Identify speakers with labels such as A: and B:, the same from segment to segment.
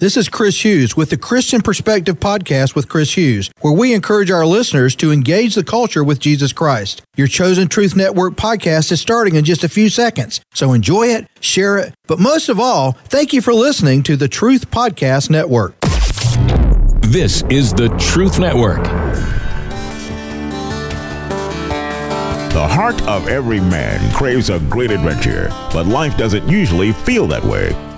A: This is Chris Hughes with the Christian Perspective Podcast with Chris Hughes, where we encourage our listeners to engage the culture with Jesus Christ. Your Chosen Truth Network podcast is starting in just a few seconds, so enjoy it, share it, but most of all, thank you for listening to the Truth Podcast Network.
B: This is the Truth Network.
C: The heart of every man craves a great adventure, but life doesn't usually feel that way.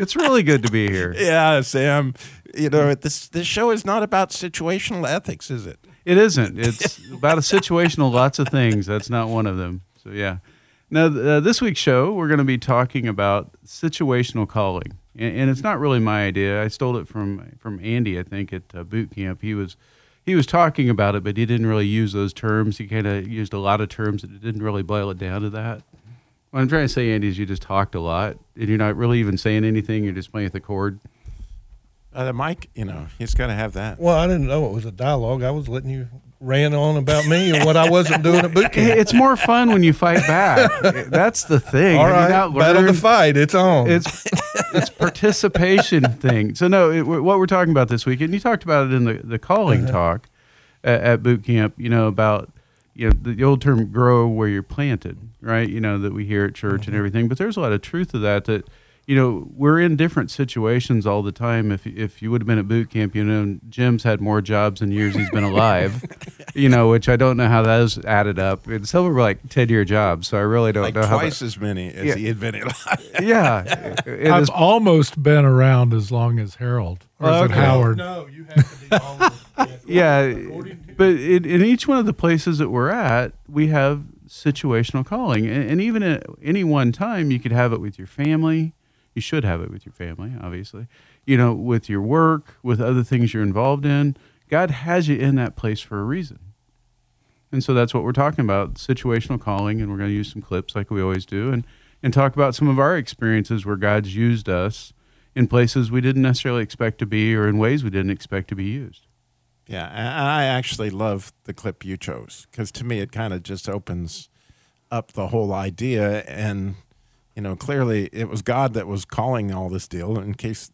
D: It's really good to be here.
E: yeah, Sam. You know, this this show is not about situational ethics, is it?
D: It isn't. It's about a situational lots of things. That's not one of them. So yeah. Now uh, this week's show, we're going to be talking about situational calling, and, and, it's not really my idea. I stole it from from Andy, I think, at uh, boot camp. He was he was talking about it, but he didn't really use those terms. He kind of used a lot of terms that didn't really boil it down to that. What I'm trying to say, Andy, is you just talked a lot, and you're not really even saying anything. You're just playing with the chord.
E: Uh, the mic, you know, he's got to have that.
F: Well, I didn't know it was a dialogue. I was letting you ran on about me and what I wasn't doing at boot camp.
D: It's more fun when you fight back. That's the thing.
F: All right, battle the fight. It's on.
D: It's it's participation thing. So no, it, what we're talking about this weekend. You talked about it in the the calling uh-huh. talk at, at boot camp. You know about you know the, the, old term "grow where you're planted." right? You know, that we hear at church mm-hmm. and everything. But there's a lot of truth to that, that, you know, we're in different situations all the time. If, if you would have been at boot camp, you know, Jim's had more jobs in years he's been alive, you know, which I don't know how those added up. And some were like 10 year jobs. So I really don't
E: like
D: know
E: twice how. Twice as many as yeah. he had been alive.
D: yeah.
G: I've is, almost been around as long as Harold. Or okay. Howard?
F: No, you have to be almost.
D: yeah. But in, in each one of the places that we're at, we have situational calling. And, and, even at any one time, you could have it with your family. You should have it with your family, obviously. You know, with your work, with other things you're involved in. God has you in that place for a reason. And so that's what we're talking about situational calling. And we're going to use some clips like we always do and, and talk about some of our experiences where God's used us in places we didn't necessarily expect to be or in ways we didn't expect to be used.
E: Yeah, I actually love the clip you chose because to me it kind of just opens up the whole idea. And, you know, clearly it was God that was calling all this deal. In case,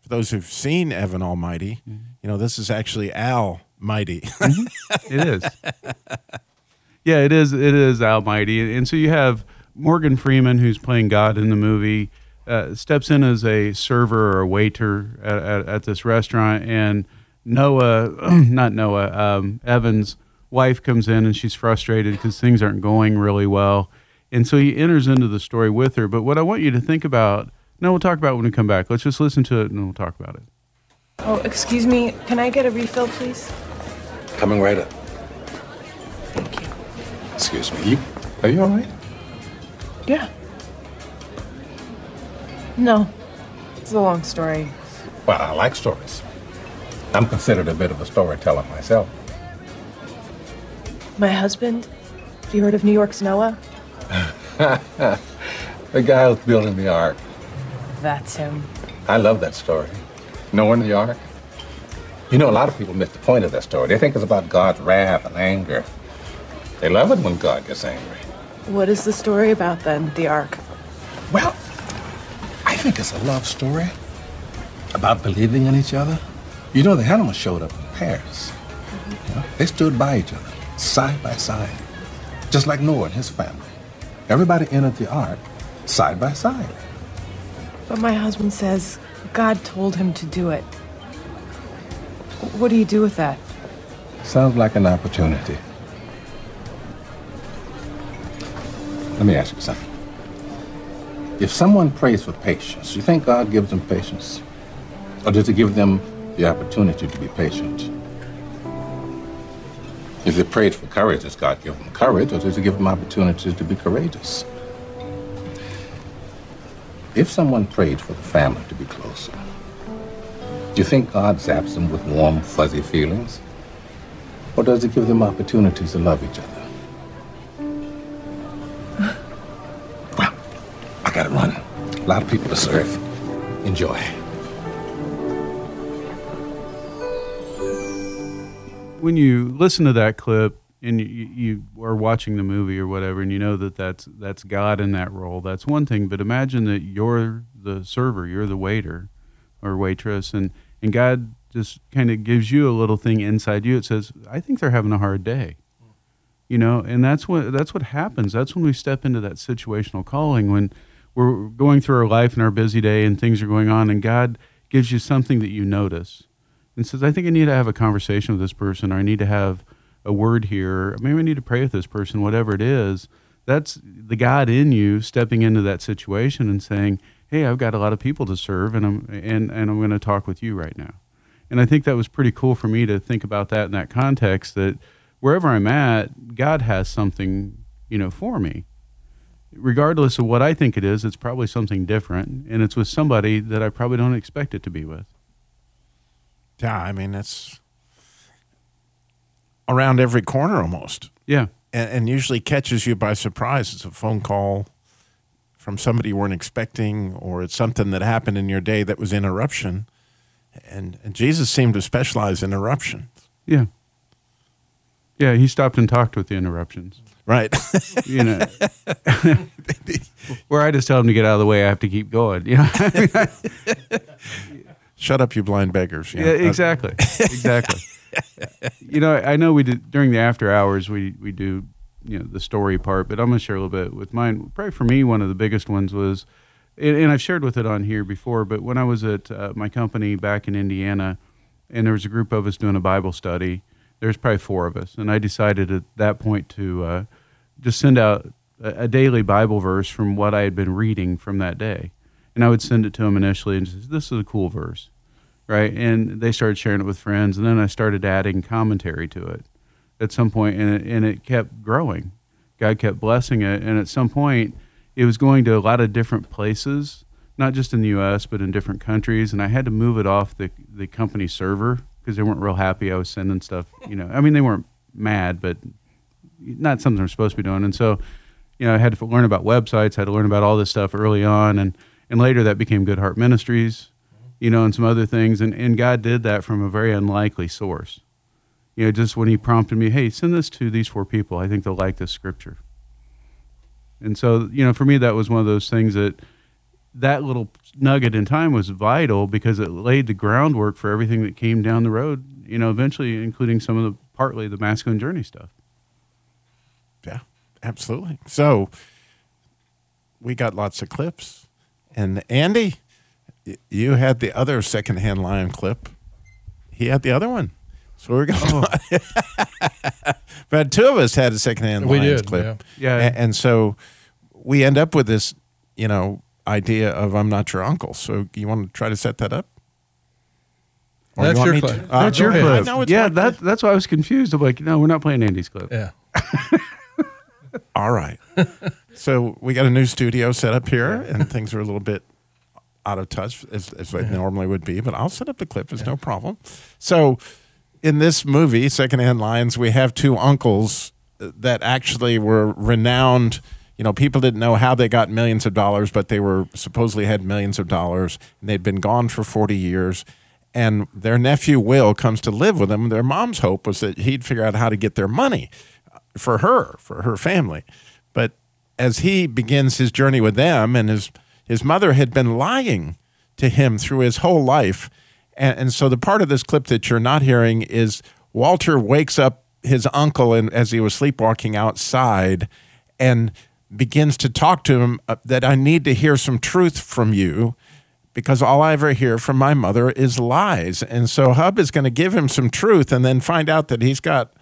E: for those who've seen Evan Almighty, mm-hmm. you know, this is actually Al Mighty.
D: mm-hmm. It is. Yeah, it is. It is Almighty. And so you have Morgan Freeman, who's playing God in the movie, uh, steps in as a server or a waiter at, at, at this restaurant. And Noah, not Noah, um, Evan's wife comes in and she's frustrated because things aren't going really well. And so he enters into the story with her. But what I want you to think about, no, we'll talk about when we come back. Let's just listen to it and we'll talk about it.
H: Oh, excuse me. Can I get a refill, please?
I: Coming right up.
H: Thank you.
I: Excuse me. You, are you all right?
H: Yeah. No. It's a long story.
I: Well, I like stories. I'm considered a bit of a storyteller myself.
H: My husband? Have you heard of New York's Noah?
I: the guy who's building the ark.
H: That's him.
I: I love that story. Knowing the ark. You know, a lot of people miss the point of that story. They think it's about God's wrath and anger. They love it when God gets angry.
H: What is the story about then, the ark?
I: Well, I think it's a love story about believing in each other you know, the animals showed up in pairs. You know, they stood by each other, side by side, just like Noah and his family. Everybody entered the ark side by side.
H: But my husband says God told him to do it. What do you do with that?
I: Sounds like an opportunity. Let me ask you something. If someone prays for patience, you think God gives them patience? Or does he give them the opportunity to be patient. If they prayed for courage, does God give them courage, or does He give them opportunities to be courageous? If someone prayed for the family to be closer, do you think God zaps them with warm, fuzzy feelings? Or does he give them opportunities to love each other? well, I gotta run. A lot of people to serve. Enjoy.
D: When you listen to that clip and you, you are watching the movie or whatever, and you know that that's that's God in that role, that's one thing. But imagine that you're the server, you're the waiter or waitress, and and God just kind of gives you a little thing inside you. It says, "I think they're having a hard day," you know, and that's what that's what happens. That's when we step into that situational calling when we're going through our life and our busy day and things are going on, and God gives you something that you notice and says, I think I need to have a conversation with this person, or I need to have a word here, maybe I need to pray with this person, whatever it is. That's the God in you stepping into that situation and saying, Hey, I've got a lot of people to serve, and I'm and, and I'm going to talk with you right now. And I think that was pretty cool for me to think about that in that context. That wherever I'm at, God has something, you know, for me. Regardless of what I think it is, it's probably something different, and it's with somebody that I probably don't expect it to be with.
E: Yeah, I mean it's around every corner almost.
D: Yeah,
E: and, and, usually catches you by surprise. It's a phone call from somebody you weren't expecting, or it's something that happened in your day that was interruption. And, and Jesus seemed to specialize in interruptions.
D: Yeah. Yeah, he stopped and talked with the interruptions.
E: Right.
D: you know, where I just tell him to get out of the way, I have to keep going. You know,
E: Shut up, you blind beggars.
D: Yeah, exactly, exactly. you know, I know we did during the after hours. We we do you know the story part, but I'm gonna share a little bit with mine. Probably for me, one of the biggest ones was, and, and I've shared with it on here before. But when I was at uh, my company back in Indiana, and there was a group of us doing a Bible study. There's probably four of us, and I decided at that point to uh, just send out a, a daily Bible verse from what I had been reading from that day and I would send it to them initially and just this is a cool verse, right? And they started sharing it with friends, and then I started adding commentary to it at some point, and it, and it kept growing. God kept blessing it, and at some point, it was going to a lot of different places, not just in the U.S. but in different countries, and I had to move it off the the company server because they weren't real happy I was sending stuff. You know, I mean they weren't mad, but not something they're supposed to be doing, and so. You know, I had to learn about websites. I had to learn about all this stuff early on, and and later that became Good Heart Ministries, you know, and some other things. And, and God did that from a very unlikely source. You know, just when He prompted me, hey, send this to these four people. I think they'll like this scripture. And so, you know, for me, that was one of those things that that little nugget in time was vital because it laid the groundwork for everything that came down the road, you know, eventually, including some of the partly the masculine journey stuff.
E: Yeah, absolutely. So we got lots of clips and Andy, you had the other secondhand lion clip. He had the other one. So we're going. Oh. but two of us had a secondhand
F: we
E: lions
F: did,
E: clip.
D: Yeah. yeah.
E: And, and so we end up with this, you know, idea of I'm not your uncle. So you want to try to set that up?
F: Or that's you your clip.
D: Uh, that's your clip. yeah, that, that's why I was confused. I'm like, no, we're not playing Andy's clip.
F: Yeah.
E: All right. So we got a new studio set up here, and things are a little bit out of touch as, as they normally would be, but I'll set up the clip. There's no problem. So in this movie, Secondhand Lions, we have two uncles uh, that actually were renowned. You know, people didn't know how they got millions of dollars, but they were supposedly had millions of dollars, and they'd been gone for 40 years. And their nephew Will comes to live with them. Their mom's hope was that he'd figure out how to get their money uh, for her, for her family. As he begins his journey with them, and his his mother had been lying to him through his whole life, and, and so the part of this clip that you're not hearing is Walter wakes up his uncle and as he was sleepwalking outside, and begins to talk to him uh, that I need to hear some truth from you because all I ever hear from my mother is lies. And so Hub is going to give him some truth and then find out that he's got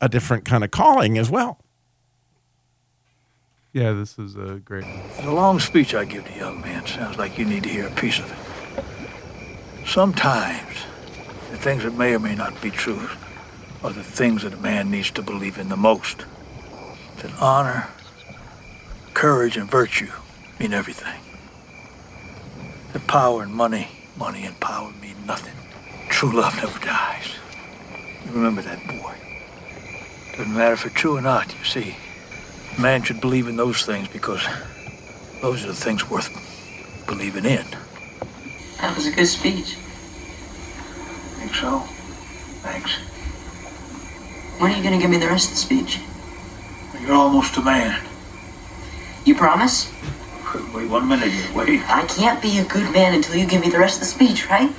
E: a different kind of calling as well.
D: Yeah, this is a great.
J: The long speech I give to young men sounds like you need to hear a piece of it. Sometimes the things that may or may not be true are the things that a man needs to believe in the most. That honor, courage, and virtue mean everything. That power and money, money and power mean nothing. true love never dies. You remember that, boy. Doesn't matter if it's true or not, you see. A man should believe in those things because those are the things worth believing in.
K: That was a good speech.
J: Think so? Thanks.
K: When are you going to give me the rest of the speech?
J: You're almost a man.
K: You promise?
J: Wait one minute. Wait.
K: I can't be a good man until you give me the rest of the speech, right?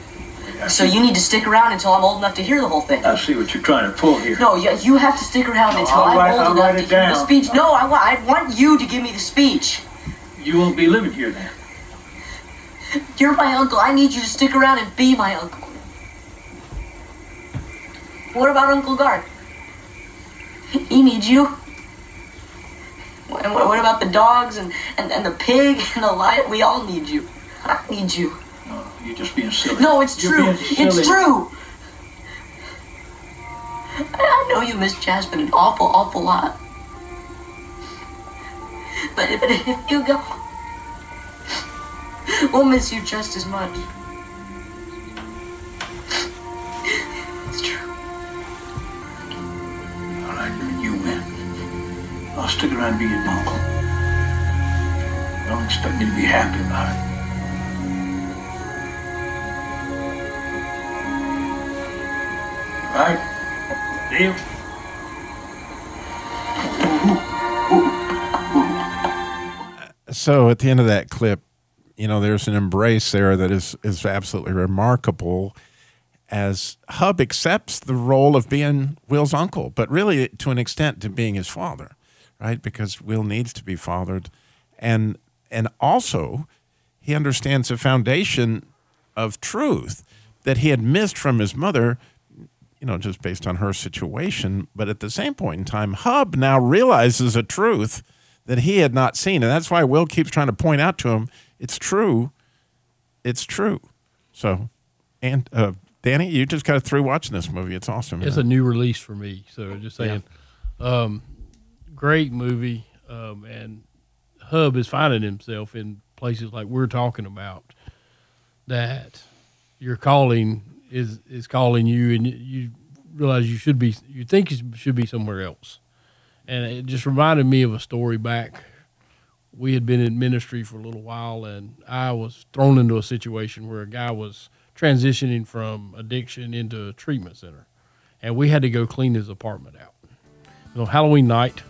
K: So you need to stick around until I'm old enough to hear the whole thing.
J: I see what you're trying to pull here.
K: No, you, you have to stick around until
J: I'll
K: I'm
J: write-
K: old
J: I'll
K: enough to
J: it
K: hear the speech. No, I, wa- I want you to give me the speech.
J: You won't be living here then.
K: You're my uncle. I need you to stick around and be my uncle. What about Uncle Garth? He needs you. And what, what about the dogs and, and, and the pig and the lion? We all need you. I need you.
J: You're just being silly.
K: No, it's
J: You're
K: true. It's true. I know you miss Jasmine an awful, awful lot. But, but if you go, we'll miss you just as much. It's true.
J: All right, you man. I'll stick around and be your uncle. Don't expect me to be happy about it. Right? Deal?
E: So at the end of that clip, you know, there's an embrace there that is is absolutely remarkable as Hub accepts the role of being Will's uncle, but really to an extent to being his father, right? Because Will needs to be fathered. And and also he understands the foundation of truth that he had missed from his mother, you know, just based on her situation. But at the same point in time, Hub now realizes a truth that he had not seen. And that's why Will keeps trying to point out to him, it's true. It's true. So, and uh, Danny, you just got through watching this movie. It's awesome.
L: It's a new release for me. So just saying, um, great movie. Um, and Hub is finding himself in places like we're talking about that your calling is is calling you, and you realize you should be. You think you should be somewhere else. And it just reminded me of a story back. We had been in ministry for a little while, and I was thrown into a situation where a guy was transitioning from addiction into a treatment center, and we had to go clean his apartment out. You know, Halloween night.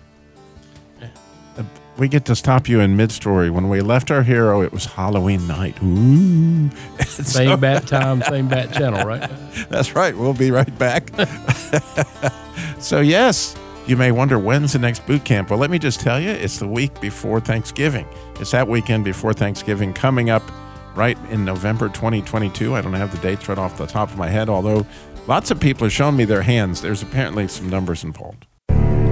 E: We get to stop you in mid story. When we left our hero, it was Halloween night. Ooh.
L: Same
E: So-
L: bat time, same bat channel, right?
E: That's right. We'll be right back. so, yes, you may wonder when's the next boot camp. Well, let me just tell you, it's the week before Thanksgiving. It's that weekend before Thanksgiving coming up right in November 2022. I don't have the dates right off the top of my head, although lots of people are showing me their hands. There's apparently some numbers involved.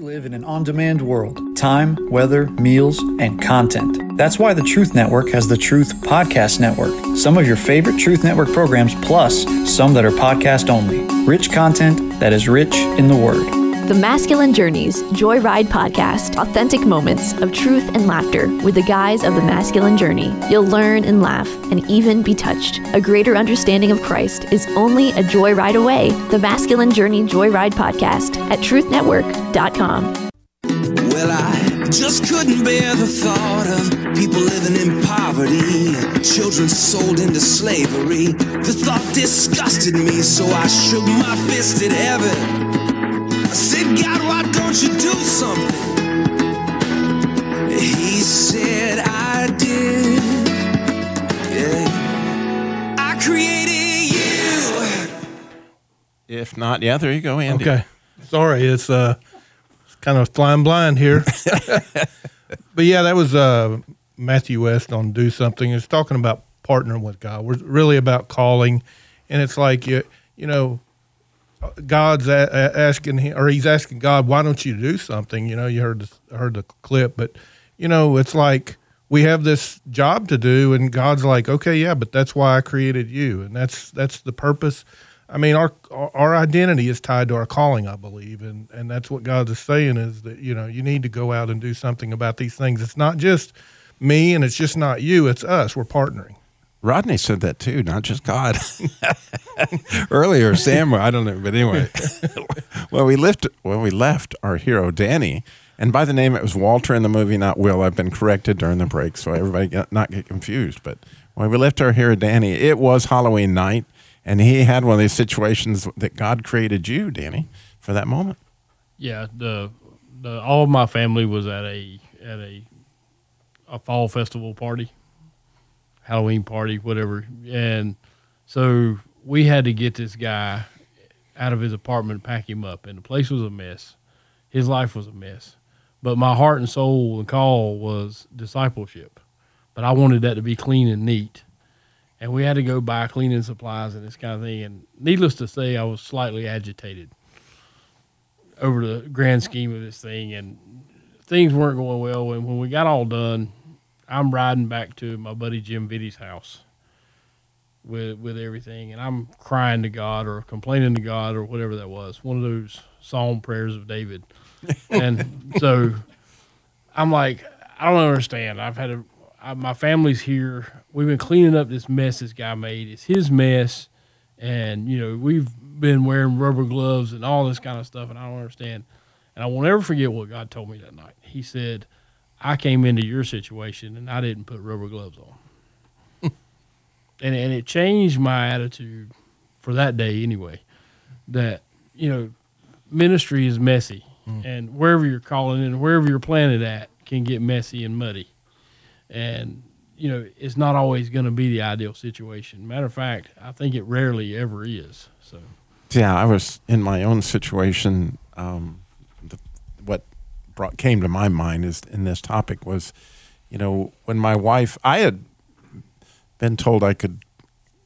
M: We live in an on demand world time, weather, meals, and content. That's why the Truth Network has the Truth Podcast Network. Some of your favorite Truth Network programs, plus some that are podcast only. Rich content that is rich in the Word.
N: The Masculine Journeys Joyride Podcast. Authentic moments of truth and laughter with the guys of the masculine journey. You'll learn and laugh and even be touched. A greater understanding of Christ is only a joyride away. The Masculine Journey Joyride Podcast at truthnetwork.com.
O: Well, I just couldn't bear the thought of people living in poverty, children sold into slavery. The thought disgusted me, so I shook my fist at heaven. I said, God, why don't you do something? He said, I did. Yeah. I created you.
E: If not, yeah, there you go, Andy.
F: Okay. Sorry, it's uh it's kind of flying blind here. but yeah, that was uh Matthew West on Do Something. It's talking about partnering with God. We're really about calling and it's like you you know, God's a- a- asking him, or he's asking God, why don't you do something? You know, you heard the, heard the clip, but you know, it's like we have this job to do, and God's like, okay, yeah, but that's why I created you, and that's that's the purpose. I mean, our our identity is tied to our calling, I believe, and and that's what God is saying is that you know you need to go out and do something about these things. It's not just me, and it's just not you. It's us. We're partnering.
E: Rodney said that too, not just God. Earlier, Sam, I don't know, but anyway, well, we left. when we left our hero Danny, and by the name it was Walter in the movie, not Will. I've been corrected during the break, so everybody get, not get confused. But when we left our hero Danny, it was Halloween night, and he had one of these situations that God created you, Danny, for that moment.
L: Yeah, the the all of my family was at a at a a fall festival party, Halloween party, whatever, and so we had to get this guy out of his apartment pack him up, and the place was a mess. His life was a mess, but my heart and soul and call was discipleship, but I wanted that to be clean and neat. And we had to go buy cleaning supplies and this kind of thing. And needless to say, I was slightly agitated over the grand scheme of this thing, and things weren't going well. And when we got all done, I'm riding back to my buddy Jim Vitty's house with with everything, and I'm crying to God or complaining to God or whatever that was. One of those psalm prayers of David, and so I'm like, I don't understand. I've had a I, my family's here. We've been cleaning up this mess this guy made. It's his mess, and you know we've been wearing rubber gloves and all this kind of stuff, and I don't understand. And I won't ever forget what God told me that night. He said, "I came into your situation and I didn't put rubber gloves on," and and it changed my attitude for that day anyway. That you know, ministry is messy, and wherever you're calling in, wherever you're planted at, can get messy and muddy and you know it's not always going to be the ideal situation. Matter of fact, I think it rarely ever is. So
E: Yeah, I was in my own situation. Um, brought came to my mind is in this topic was, you know, when my wife, I had been told I could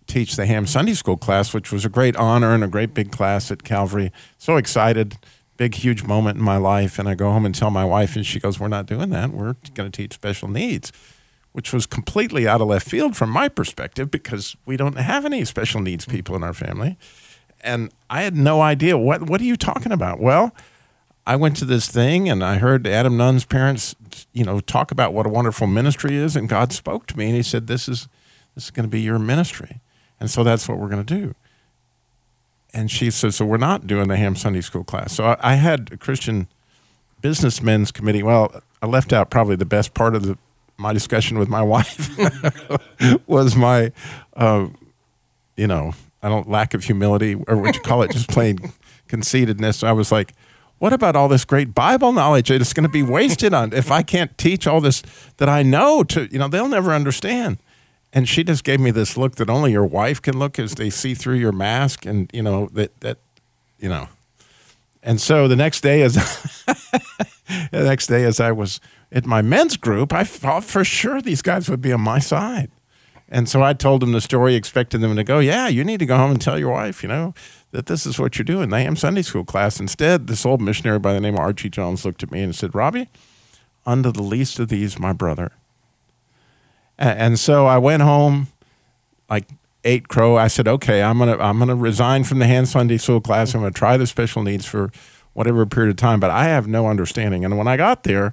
E: teach the Ham Sunday School class, which was a great honor and a great big class at Calvary. So excited, big huge moment in my life, and I go home and tell my wife, and she goes, "We're not doing that. We're going to teach special needs." Which was completely out of left field from my perspective because we don't have any special needs people in our family and I had no idea what what are you talking about. Well, I went to this thing and I heard Adam Nunn's parents, you know, talk about what a wonderful ministry is, and God spoke to me and He said, "This is this is going to be your ministry," and so that's what we're going to do. And she said, "So we're not doing the Ham Sunday School class." So I, I had a Christian businessmen's committee. Well, I left out probably the best part of the my discussion with my wife was my, uh, you know, I don't lack of humility or what you call it, just plain conceitedness. I was like, what about all this great Bible knowledge that is going to be wasted on if I can't teach all this that I know to, you know, they'll never understand. And she just gave me this look that only your wife can look as they see through your mask and, you know, that, that, you know. And so the next day as the next day as I was at my men's group, I thought for sure these guys would be on my side. And so I told them the story, expecting them to go, Yeah, you need to go home and tell your wife, you know, that this is what you're doing. They am Sunday school class. Instead, this old missionary by the name of Archie Jones looked at me and said, Robbie, unto the least of these, my brother. And so I went home, like eight crow. I said, okay, I'm gonna I'm gonna resign from the hand Sunday school class. I'm gonna try the special needs for whatever period of time. But I have no understanding. And when I got there,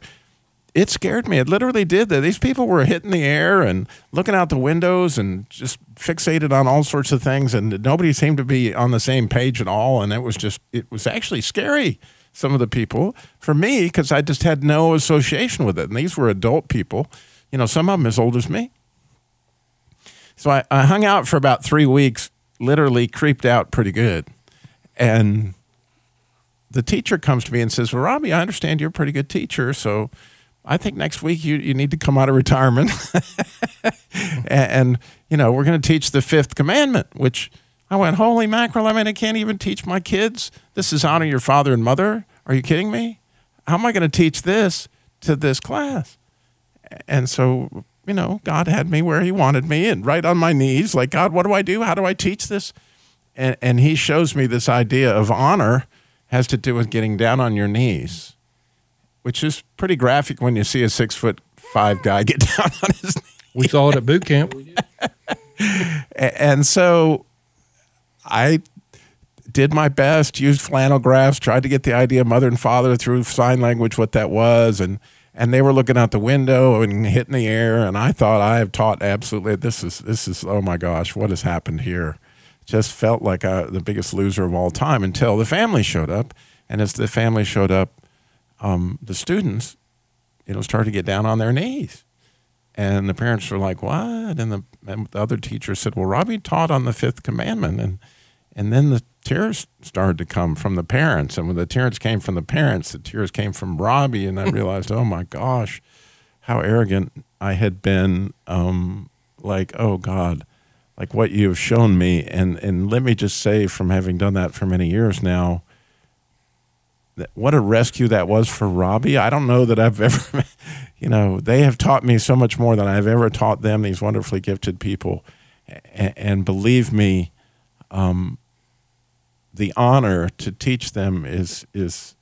E: it scared me. It literally did that. These people were hitting the air and looking out the windows and just fixated on all sorts of things, and nobody seemed to be on the same page at all. And it was just, it was actually scary. Some of the people for me because I just had no association with it, and these were adult people. You know, some of them as old as me. So I, I hung out for about three weeks, literally creeped out pretty good, and the teacher comes to me and says, "Well, Robbie, I understand you're a pretty good teacher, so." I think next week you, you need to come out of retirement. and, and, you know, we're going to teach the fifth commandment, which I went, holy mackerel. I mean, I can't even teach my kids. This is honor your father and mother. Are you kidding me? How am I going to teach this to this class? And so, you know, God had me where he wanted me and right on my knees, like, God, what do I do? How do I teach this? and and he shows me this idea of honor has to do with getting down on your knees, which is pretty graphic when you see a six foot five guy get down on his knees.
F: We saw it at boot camp.
E: And so I did my best, used flannel graphs, tried to get the idea of mother and father through sign language what that was, and and they were looking out the window and hitting the air, and I thought I have taught absolutely this is this is oh my gosh, what has happened here? Just felt like I, the biggest loser of all time until the family showed up, and as the family showed up, um, the students, you know, started to get down on their knees. And the parents were like, "What?" And the, and the other teacher said, "Well, Robbie taught on the fifth commandment." And and then the tears started to come from the parents. And when the tears came from the parents, the tears came from Robbie. And I realized, oh my gosh, how arrogant I had been. Um, like, oh God, like what you have shown me. And and let me just say, from having done that for many years now, what a rescue that was for Robbie. I don't know that I've ever, you know, they have taught me so much more than I've ever taught them. These wonderfully gifted people, and, and believe me, um, the honor to teach them is is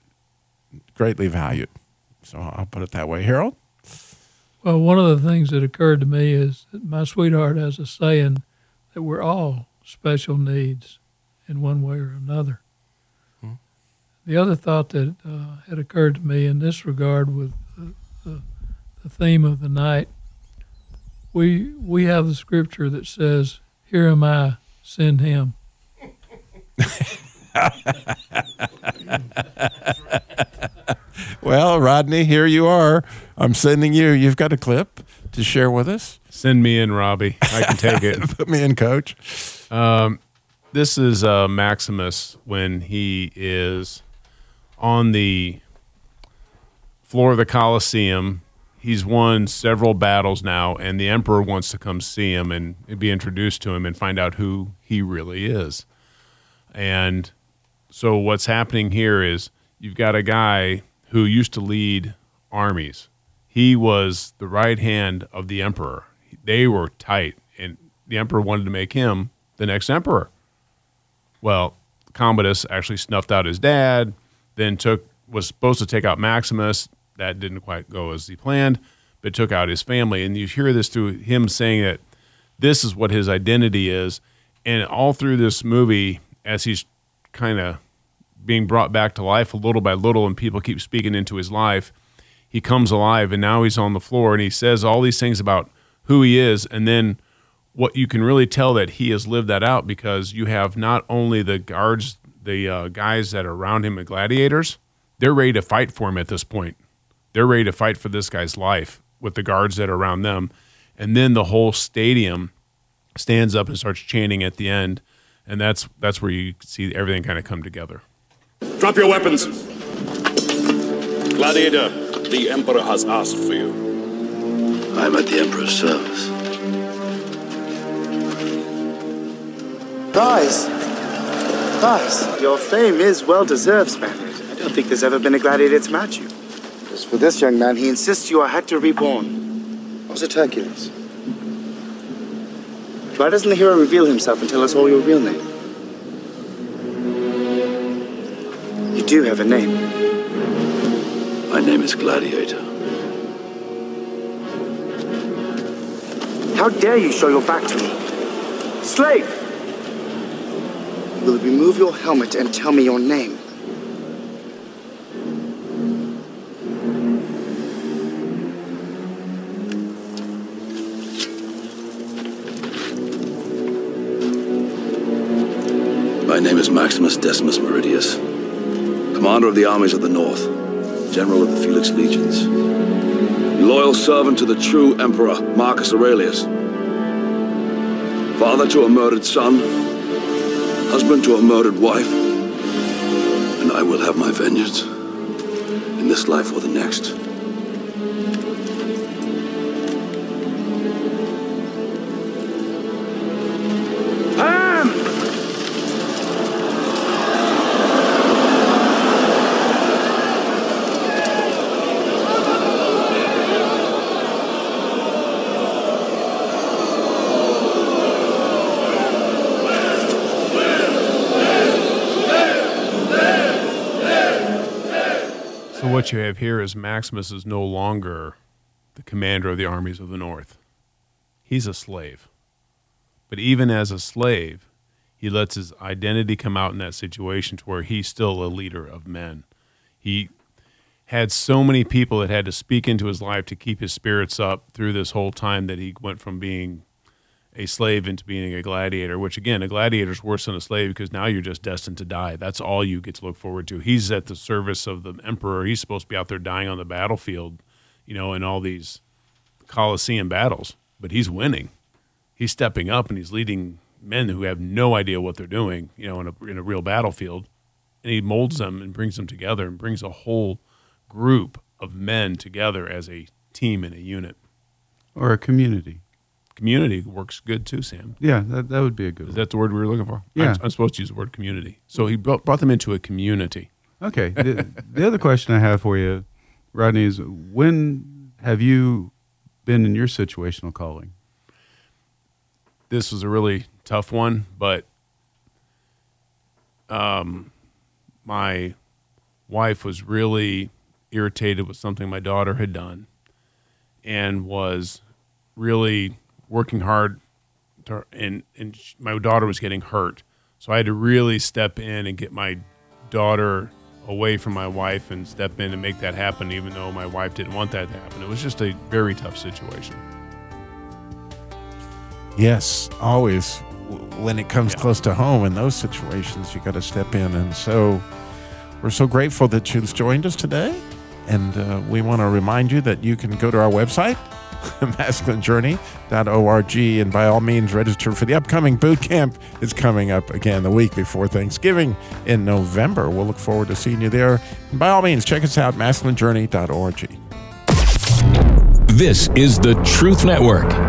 E: greatly valued. So I'll put it that way, Harold.
P: Well, one of the things that occurred to me is that my sweetheart has a saying that we're all special needs in one way or another. The other thought that uh, had occurred to me in this regard with the, the, the theme of the night, we we have the scripture that says, "Here am I, send him."
E: well, Rodney, here you are. I'm sending you. You've got a clip to share with us.
Q: Send me in, Robbie. I can take it.
E: Put me in, Coach.
Q: Um, this is uh, Maximus when he is on the floor of the Colosseum. He's won several battles now, and the Emperor wants to come see him and be introduced to him and find out who he really is. And so, what's happening here is you've got a guy who used to lead armies. He was the right hand of the Emperor. They were tight, and the Emperor wanted to make him the next Emperor. Well, Commodus actually snuffed out his dad, then took was supposed to take out Maximus. That didn't quite go as he planned, but took out his family. And you hear this through him saying that this is what his identity is. And all through this movie, as he's kind of being brought back to life a little by little, and people keep speaking into his life, he comes alive. And now he's on the floor and he says all these things about who he is. And then what you can really tell that he has lived that out because you have not only the guards, the uh, guys that are around him, the gladiators, they're ready to fight for him at this point. They're ready to fight for this guy's life with the guards that are around them. And then the whole stadium stands up and starts chanting at the end. And that's that's where you see everything kind of come together.
R: Drop your weapons. Gladiator, the Emperor has asked for you.
S: I'm at the Emperor's service.
T: Guys, guys, your fame is well deserved, Spaniard. I don't think there's ever been a gladiator to match you. As for this young man, he insists you are Hector reborn. Was it Hercules? Why doesn't the hero reveal himself and tell us all your real name? You do have a name.
S: My name is Gladiator.
T: How dare you show your back to me? Slave! Will remove your helmet and tell me your name?
S: My name is Maximus Decimus Meridius, commander of the armies of the North, general of the Felix Legions, loyal servant to the true Emperor Marcus Aurelius, father to a murdered son, husband to a murdered wife, and I will have my vengeance in this life or the next.
Q: What you have here is Maximus is no longer the commander of the armies of the North. He's a slave. But even as a slave, he lets his identity come out in that situation to where he's still a leader of men. He had so many people that had to speak into his life to keep his spirits up through this whole time that he went from being a slave into being a gladiator, which again, a gladiator is worse than a slave because now you're just destined to die. That's all you get to look forward to. He's at the service of the emperor. He's supposed to be out there dying on the battlefield, you know, in all these Colosseum battles, but he's winning. He's stepping up and he's leading men who have no idea what they're doing, you know, in a, in a real battlefield. And he molds them and brings them together and brings a whole group of men together as a team and a unit.
D: Or a community.
Q: Community works good too, Sam.
D: Yeah, that, that would be a good
Q: Is that the word we were looking for?
D: Yeah.
Q: I'm, I'm supposed to use the word community. So he brought, brought them into a community.
D: Okay. The, the other question I have for you, Rodney, is when have you been in your situational calling?
Q: This was a really tough one, but um, my wife was really irritated with something my daughter had done and was really working hard to, and and my daughter was getting hurt so i had to really step in and get my daughter away from my wife and step in and make that happen even though my wife didn't want that to happen it was just a very tough situation
E: Yes, always. When it comes close to home in those situations, you got to step in. And so we're so grateful that you've joined us today. And uh, we want to remind you that you can go to our website, masculinejourney.org, and by all means register for the upcoming boot camp. It's coming up again the week before Thanksgiving in November. We'll look forward to seeing you there. And by all means, check us out, masculinejourney.org.
B: This is the Truth Network.